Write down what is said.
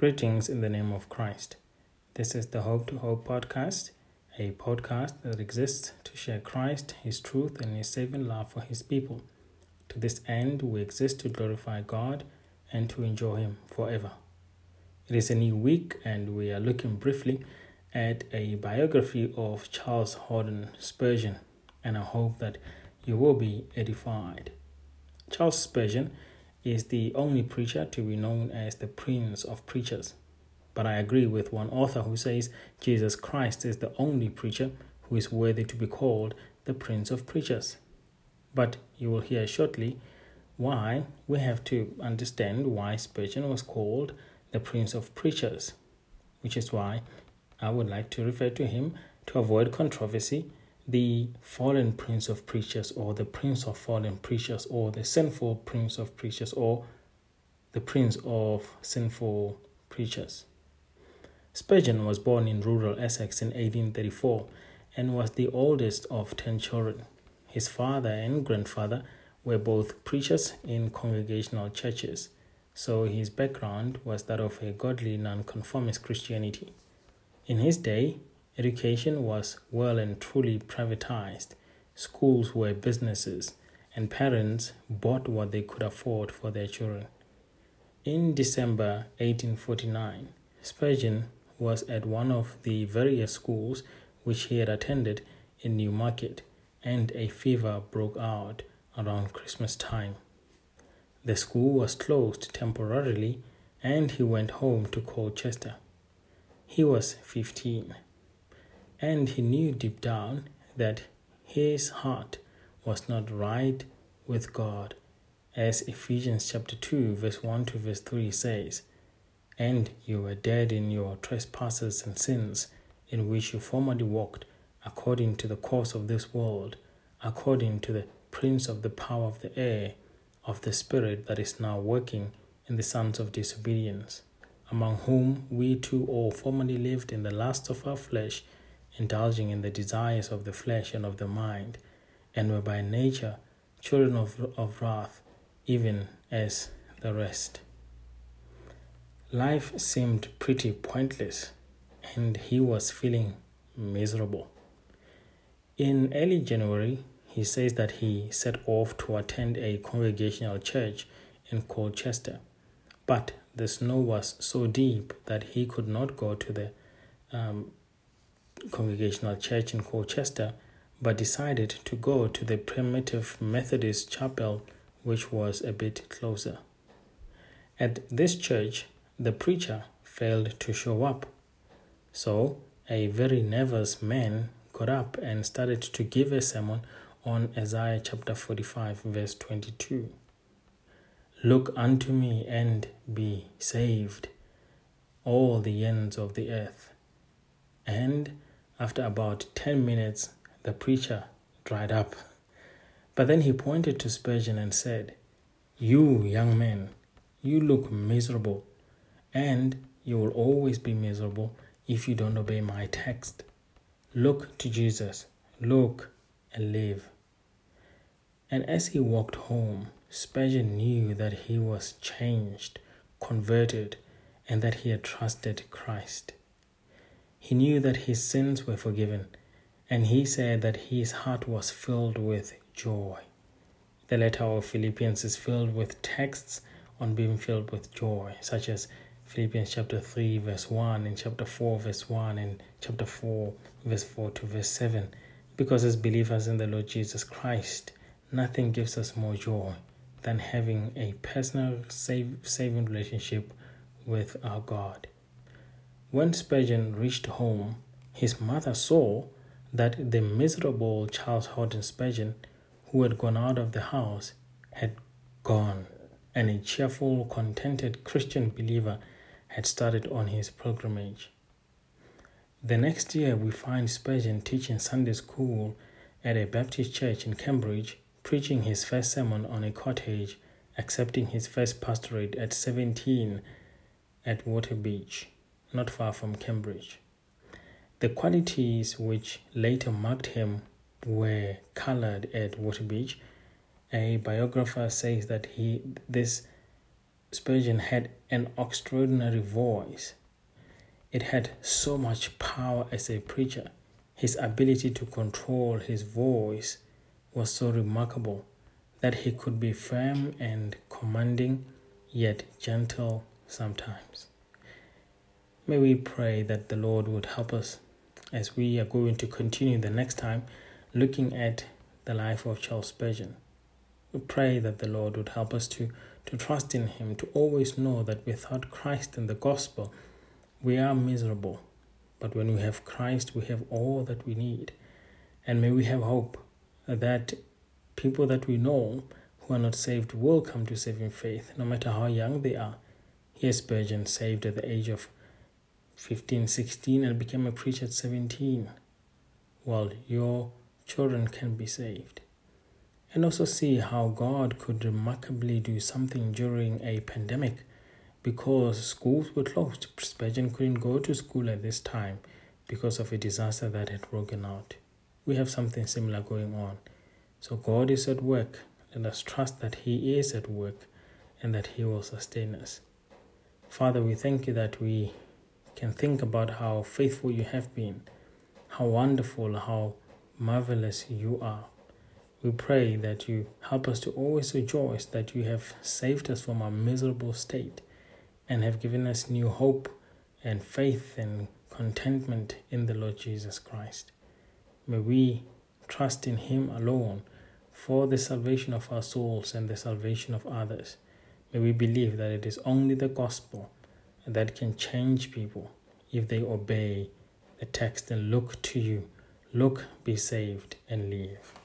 Greetings in the name of Christ. This is the Hope to Hope podcast, a podcast that exists to share Christ, His truth, and His saving love for His people. To this end, we exist to glorify God and to enjoy Him forever. It is a new week, and we are looking briefly at a biography of Charles Haddon Spurgeon, and I hope that you will be edified. Charles Spurgeon is the only preacher to be known as the Prince of Preachers. But I agree with one author who says Jesus Christ is the only preacher who is worthy to be called the Prince of Preachers. But you will hear shortly why we have to understand why Spurgeon was called the Prince of Preachers, which is why I would like to refer to him to avoid controversy the fallen prince of preachers or the prince of fallen preachers or the sinful prince of preachers or the prince of sinful preachers. Spurgeon was born in rural Essex in 1834 and was the oldest of 10 children. His father and grandfather were both preachers in congregational churches, so his background was that of a godly nonconformist Christianity. In his day, Education was well and truly privatized. Schools were businesses, and parents bought what they could afford for their children. In December 1849, Spurgeon was at one of the various schools which he had attended in Newmarket, and a fever broke out around Christmas time. The school was closed temporarily, and he went home to Colchester. He was 15 and he knew deep down that his heart was not right with God, as Ephesians chapter 2, verse 1 to verse 3 says, And you were dead in your trespasses and sins, in which you formerly walked, according to the course of this world, according to the prince of the power of the air, of the spirit that is now working in the sons of disobedience, among whom we too all formerly lived in the lust of our flesh indulging in the desires of the flesh and of the mind, and were by nature children of, of wrath, even as the rest. Life seemed pretty pointless, and he was feeling miserable. In early January, he says that he set off to attend a congregational church in Colchester, but the snow was so deep that he could not go to the um, Congregational Church in Colchester, but decided to go to the Primitive Methodist Chapel, which was a bit closer. At this church, the preacher failed to show up. So, a very nervous man got up and started to give a sermon on Isaiah chapter 45, verse 22. Look unto me and be saved, all the ends of the earth. And after about 10 minutes, the preacher dried up. But then he pointed to Spurgeon and said, You, young man, you look miserable, and you will always be miserable if you don't obey my text. Look to Jesus, look and live. And as he walked home, Spurgeon knew that he was changed, converted, and that he had trusted Christ. He knew that his sins were forgiven, and he said that his heart was filled with joy. The letter of Philippians is filled with texts on being filled with joy, such as Philippians chapter 3, verse 1, and chapter 4, verse 1, and chapter 4, verse 4 to verse 7. Because as believers in the Lord Jesus Christ, nothing gives us more joy than having a personal save, saving relationship with our God. When Spurgeon reached home, his mother saw that the miserable Charles Haddon Spurgeon, who had gone out of the house, had gone, and a cheerful, contented Christian believer had started on his pilgrimage. The next year, we find Spurgeon teaching Sunday school at a Baptist church in Cambridge, preaching his first sermon on a cottage, accepting his first pastorate at 17 at Waterbeach not far from Cambridge. The qualities which later marked him were colored at Waterbeach. A biographer says that he this Spurgeon had an extraordinary voice. It had so much power as a preacher. His ability to control his voice was so remarkable that he could be firm and commanding, yet gentle sometimes. May we pray that the Lord would help us as we are going to continue the next time looking at the life of Charles Spurgeon. We pray that the Lord would help us to, to trust in Him, to always know that without Christ and the gospel, we are miserable. But when we have Christ, we have all that we need. And may we have hope that people that we know who are not saved will come to saving faith, no matter how young they are. Here, Spurgeon saved at the age of 15, 16, and became a preacher at 17. Well, your children can be saved and also see how God could remarkably do something during a pandemic because schools were closed. Spurgeon couldn't go to school at this time because of a disaster that had broken out. We have something similar going on. So God is at work. Let us trust that He is at work and that He will sustain us. Father, we thank you that we can think about how faithful you have been, how wonderful, how marvelous you are. We pray that you help us to always rejoice that you have saved us from our miserable state and have given us new hope and faith and contentment in the Lord Jesus Christ. May we trust in Him alone for the salvation of our souls and the salvation of others. May we believe that it is only the gospel that can change people if they obey the text and look to you. Look, be saved, and live.